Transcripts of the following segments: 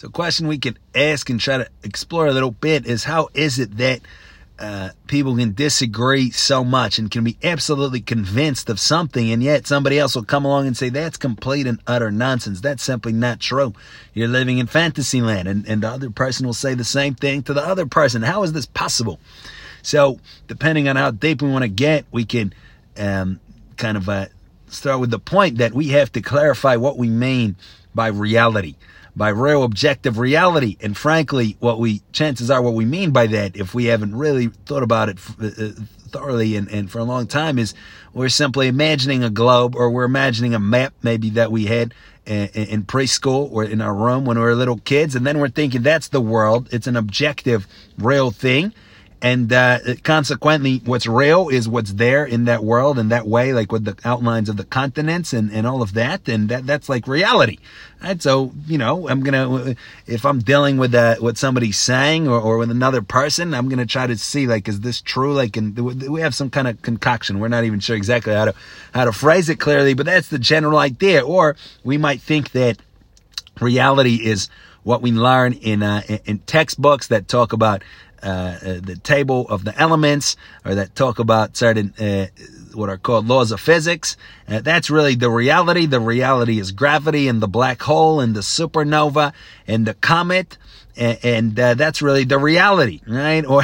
So, a question we could ask and try to explore a little bit is how is it that uh, people can disagree so much and can be absolutely convinced of something, and yet somebody else will come along and say that's complete and utter nonsense. That's simply not true. You're living in fantasy land, and, and the other person will say the same thing to the other person. How is this possible? So, depending on how deep we want to get, we can um, kind of uh, start with the point that we have to clarify what we mean by reality by real objective reality. And frankly, what we, chances are what we mean by that, if we haven't really thought about it uh, uh, thoroughly and, and for a long time is we're simply imagining a globe or we're imagining a map maybe that we had in, in preschool or in our room when we were little kids. And then we're thinking that's the world. It's an objective, real thing. And uh, consequently, what's real is what's there in that world in that way, like with the outlines of the continents and, and all of that. And that, that's like reality. Right? So, you know, I'm going to, if I'm dealing with uh, what somebody's saying or, or with another person, I'm going to try to see, like, is this true? Like, and we have some kind of concoction. We're not even sure exactly how to, how to phrase it clearly, but that's the general idea. Or we might think that reality is what we learn in, uh, in textbooks that talk about uh, uh, the table of the elements or that talk about certain uh, what are called laws of physics. Uh, that's really the reality. The reality is gravity and the black hole and the supernova and the comet. And, and uh, that's really the reality, right? Or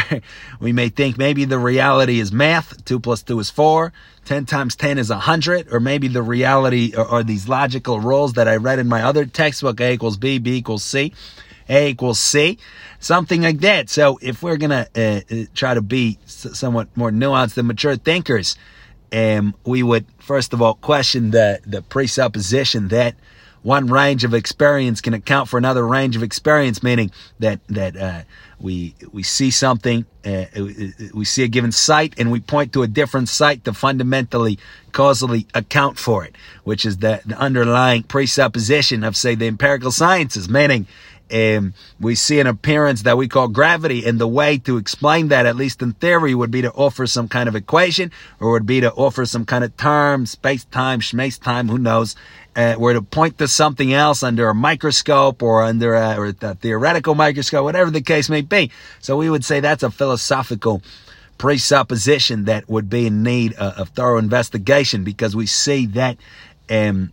we may think maybe the reality is math. Two plus two is four. 10 times 10 is 100. Or maybe the reality are, are these logical rules that I read in my other textbook, A equals B, B equals C. A equals C, something like that. So if we're gonna uh, uh try to be somewhat more nuanced and mature thinkers, um, we would first of all question the the presupposition that one range of experience can account for another range of experience, meaning that that uh, we we see something, uh, we see a given site, and we point to a different site to fundamentally causally account for it, which is the, the underlying presupposition of say the empirical sciences, meaning um, we see an appearance that we call gravity, and the way to explain that, at least in theory, would be to offer some kind of equation, or would be to offer some kind of term, space time, space time, who knows, uh, or to point to something else under a microscope or under a, or a theoretical microscope, whatever the case may be. So we would say that's a philosophical presupposition that would be in need of, of thorough investigation because we see that um,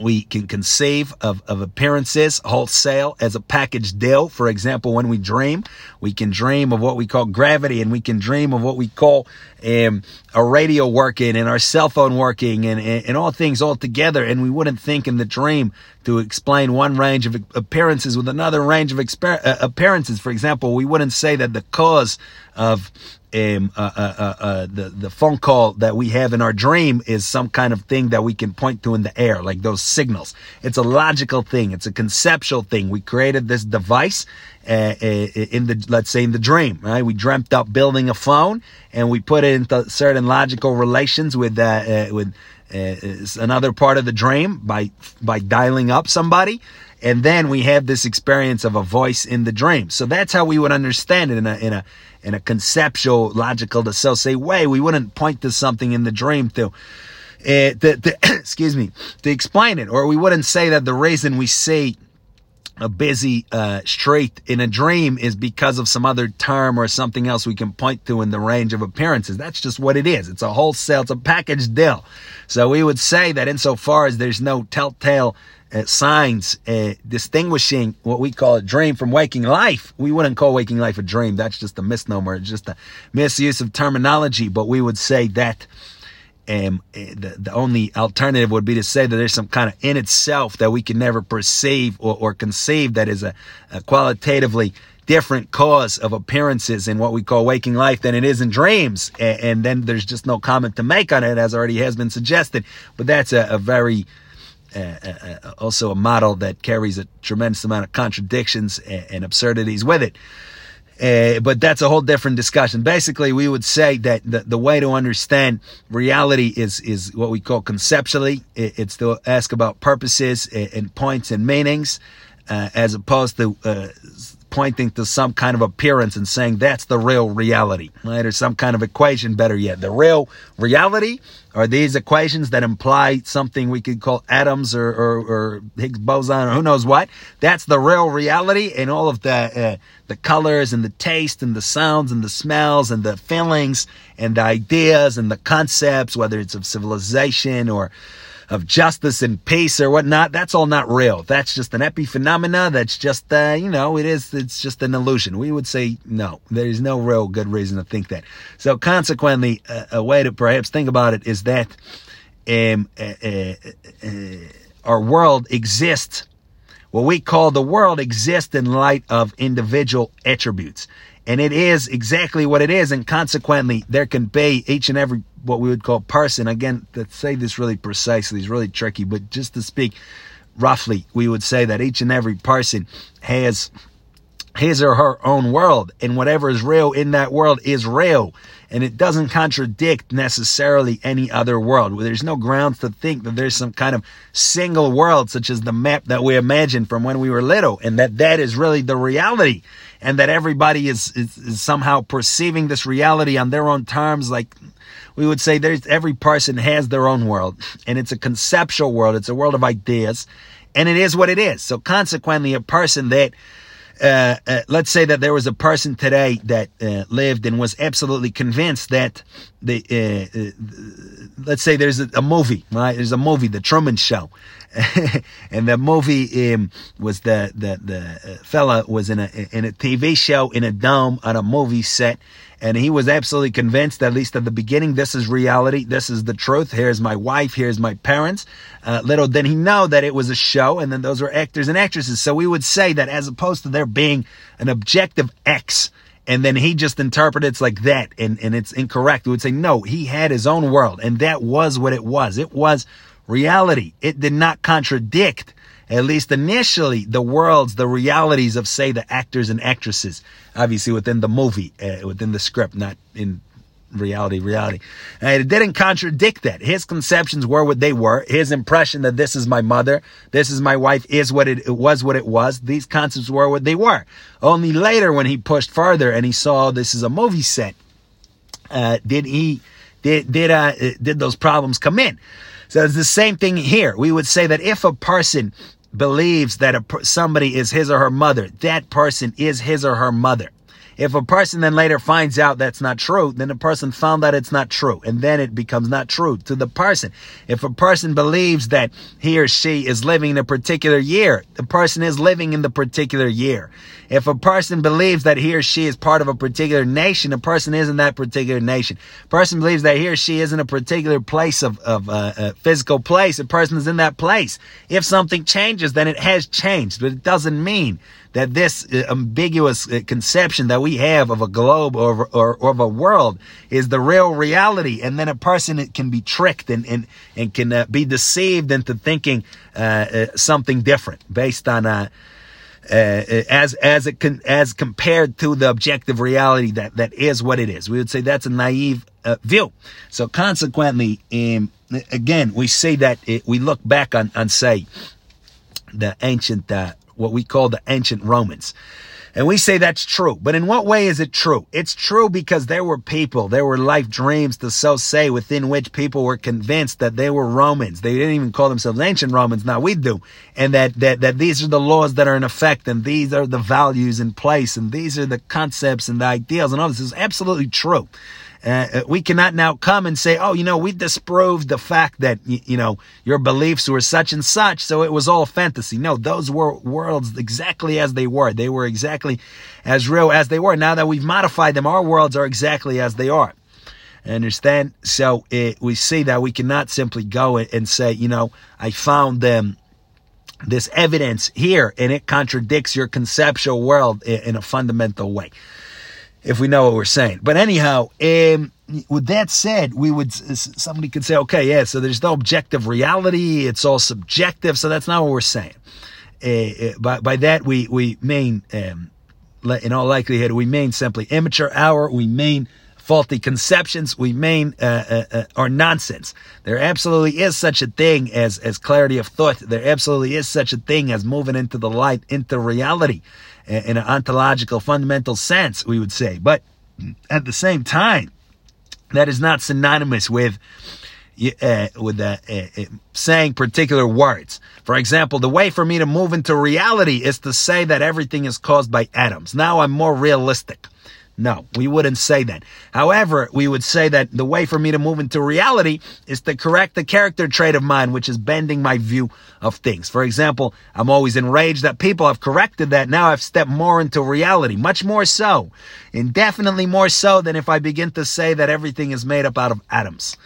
we can conceive of, of appearances wholesale as a package deal. For example, when we dream, we can dream of what we call gravity and we can dream of what we call um, a radio working and our cell phone working and, and, and all things all together. And we wouldn't think in the dream to explain one range of appearances with another range of exper- uh, appearances. For example, we wouldn't say that the cause of um, uh, uh, uh, uh, the the phone call that we have in our dream is some kind of thing that we can point to in the air, like those signals. It's a logical thing. It's a conceptual thing. We created this device uh, uh, in the let's say in the dream, right? We dreamt up building a phone, and we put it into certain logical relations with with another part of the dream by by dialing up somebody. And then we have this experience of a voice in the dream. So that's how we would understand it in a, in a, in a conceptual, logical, to say way. We wouldn't point to something in the dream to, uh, to, to excuse me, to explain it. Or we wouldn't say that the reason we see a busy uh, street in a dream is because of some other term or something else we can point to in the range of appearances. That's just what it is. It's a wholesale, it's a package deal. So we would say that insofar as there's no telltale uh, signs uh, distinguishing what we call a dream from waking life. We wouldn't call waking life a dream. That's just a misnomer. It's just a misuse of terminology. But we would say that um, the, the only alternative would be to say that there's some kind of in itself that we can never perceive or, or conceive that is a, a qualitatively different cause of appearances in what we call waking life than it is in dreams. And, and, then there's just no comment to make on it, as already has been suggested. But that's a, a very uh, uh, also a model that carries a tremendous amount of contradictions and, and absurdities with it. Uh, but that's a whole different discussion. Basically, we would say that the, the way to understand reality is, is what we call conceptually. It, it's to ask about purposes and, and points and meanings, uh, as opposed to uh, pointing to some kind of appearance and saying that's the real reality, right? Or some kind of equation, better yet. The real reality are these equations that imply something we could call atoms or, or, or Higgs boson or who knows what. That's the real reality and all of the, uh, the colors and the taste and the sounds and the smells and the feelings and the ideas and the concepts, whether it's of civilization or of justice and peace or whatnot, that's all not real. That's just an epiphenomena. That's just, uh, you know, it is, it's just an illusion. We would say no, there's no real good reason to think that. So consequently, uh, a way to perhaps think about it is that, um, uh, uh, uh our world exists what we call the world exists in light of individual attributes. And it is exactly what it is. And consequently, there can be each and every what we would call person. Again, to say this really precisely is really tricky, but just to speak roughly, we would say that each and every person has his or her own world and whatever is real in that world is real and it doesn't contradict necessarily any other world Where there's no grounds to think that there's some kind of single world such as the map that we imagined from when we were little and that that is really the reality and that everybody is, is, is somehow perceiving this reality on their own terms like we would say there's every person has their own world and it's a conceptual world it's a world of ideas and it is what it is. So consequently a person that uh, uh, let's say that there was a person today that uh, lived and was absolutely convinced that the uh, uh, let's say there's a, a, movie right? There's a movie the Truman Show and the movie um, was the the the fella was in a in a TV show in a dome on a movie set and he was absolutely convinced, at least at the beginning, this is reality. This is the truth. Here's my wife. Here's my parents. Uh, little did he know that it was a show and then those were actors and actresses. So we would say that as opposed to there being an objective X, and then he just interprets like that and, and it's incorrect. We would say, no, he had his own world and that was what it was. It was reality. It did not contradict at least initially, the worlds, the realities of, say, the actors and actresses, obviously within the movie, uh, within the script, not in reality, reality. And it didn't contradict that. His conceptions were what they were. His impression that this is my mother, this is my wife, is what it, it was what it was. These concepts were what they were. Only later, when he pushed further and he saw this is a movie set, uh, did he, did, did, uh, did those problems come in? So it's the same thing here. We would say that if a person believes that a, somebody is his or her mother, that person is his or her mother. If a person then later finds out that's not true, then the person found that it's not true. And then it becomes not true to the person. If a person believes that he or she is living in a particular year, the person is living in the particular year. If a person believes that he or she is part of a particular nation, a person is in that particular nation. Person believes that he or she is in a particular place of, of uh, a physical place, a person is in that place. If something changes, then it has changed, but it doesn't mean that this uh, ambiguous uh, conception that we have of a globe or, or, or, of a world is the real reality. And then a person can be tricked and, and, and can uh, be deceived into thinking uh, uh something different based on uh, as as it as compared to the objective reality that that is what it is. We would say that's a naive view. So consequently, um, again, we say that it, we look back on on say the ancient what we call the ancient Romans. And we say that's true. But in what way is it true? It's true because there were people, there were life dreams to so say within which people were convinced that they were Romans. They didn't even call themselves ancient Romans. Now we do. And that, that, that these are the laws that are in effect and these are the values in place and these are the concepts and the ideals and all this is absolutely true. Uh, we cannot now come and say, oh, you know, we disproved the fact that, you, you know, your beliefs were such and such, so it was all fantasy. No, those were worlds exactly as they were. They were exactly as real as they were. Now that we've modified them, our worlds are exactly as they are. Understand? So it, we see that we cannot simply go and say, you know, I found them this evidence here and it contradicts your conceptual world in, in a fundamental way if we know what we're saying. But anyhow, um, with that said, we would somebody could say, okay, yeah, so there's no objective reality; it's all subjective. So that's not what we're saying. Uh, uh, by by that we we mean, um, in all likelihood, we mean simply immature hour. We mean faulty conceptions we mean uh, uh, uh, are nonsense. There absolutely is such a thing as as clarity of thought. There absolutely is such a thing as moving into the light, into reality, in an ontological, fundamental sense. We would say, but at the same time, that is not synonymous with uh, with uh, uh, saying particular words. For example, the way for me to move into reality is to say that everything is caused by atoms. Now I'm more realistic. No, we wouldn't say that. However, we would say that the way for me to move into reality is to correct the character trait of mine, which is bending my view of things. For example, I'm always enraged that people have corrected that. Now I've stepped more into reality, much more so, indefinitely more so than if I begin to say that everything is made up out of atoms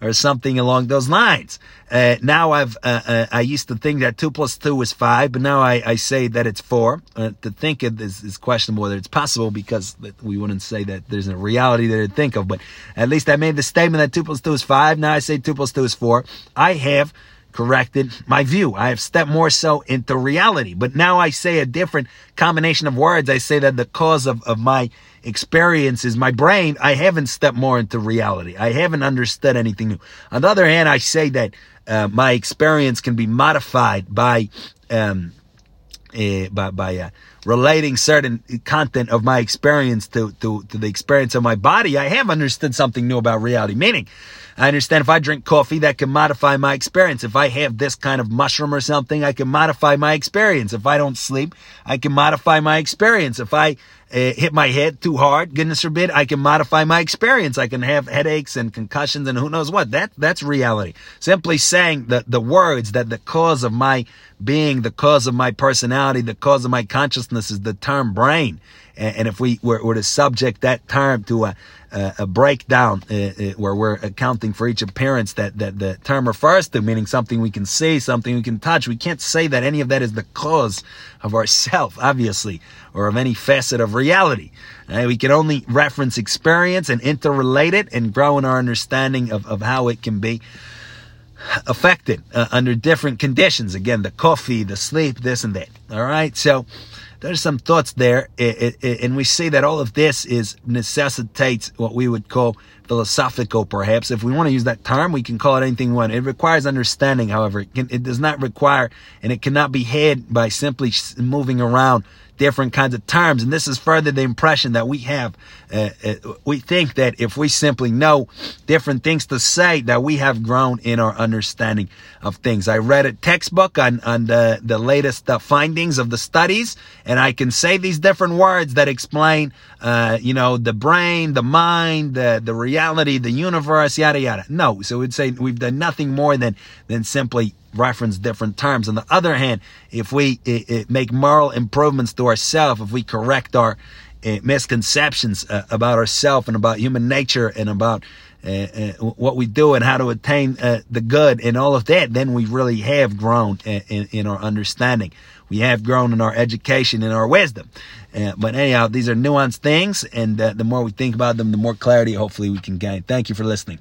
or something along those lines. Uh, now I've, uh, uh, I used to think that two plus two is five, but now I, I say that it's four. Uh, to think it is, is questionable whether it's possible because we wouldn't say that there's a reality there to think of, but at least I made the statement that two plus two is five. Now I say two plus two is four. I have corrected my view. I have stepped more so into reality. But now I say a different combination of words. I say that the cause of, of my experience is my brain. I haven't stepped more into reality. I haven't understood anything new. On the other hand, I say that uh, my experience can be modified by um, uh, by, by uh, relating certain content of my experience to, to, to the experience of my body, I have understood something new about reality. Meaning, I understand if I drink coffee, that can modify my experience. If I have this kind of mushroom or something, I can modify my experience. If I don't sleep, I can modify my experience. If I uh, hit my head too hard, goodness forbid, I can modify my experience. I can have headaches and concussions and who knows what. That that's reality. Simply saying that the words that the cause of my being, the cause of my personality, the cause of my consciousness is the term brain. And, and if we were, were, to subject that term to a, a, a breakdown uh, uh, where we're accounting for each appearance that, that the term refers to, meaning something we can see, something we can touch, we can't say that any of that is the cause of ourself, obviously, or of any facet of reality. Uh, we can only reference experience and interrelate it and grow in our understanding of, of how it can be affected uh, under different conditions. Again, the coffee, the sleep, this and that. All right. So there's some thoughts there. It, it, and we see that all of this is necessitates what we would call philosophical, perhaps. If we want to use that term, we can call it anything we want. It requires understanding, however. It, can, it does not require, and it cannot be had by simply moving around different kinds of terms. And this is further the impression that we have. Uh, uh, we think that if we simply know different things to say, that we have grown in our understanding of things. I read a textbook on, on the, the latest uh, findings of the studies, and I can say these different words that explain, uh, you know, the brain, the mind, the, the reality, the universe, yada, yada. No. So we'd say we've done nothing more than, than simply reference different terms. On the other hand, if we it, it make moral improvements to ourselves, if we correct our uh, misconceptions uh, about ourselves and about human nature and about uh, uh what we do and how to attain uh, the good and all of that, then we really have grown uh, in, in, our understanding. We have grown in our education and our wisdom. but anyhow, these are nuanced things, and the more we think about them, the more clarity hopefully we can gain. Thank you for listening.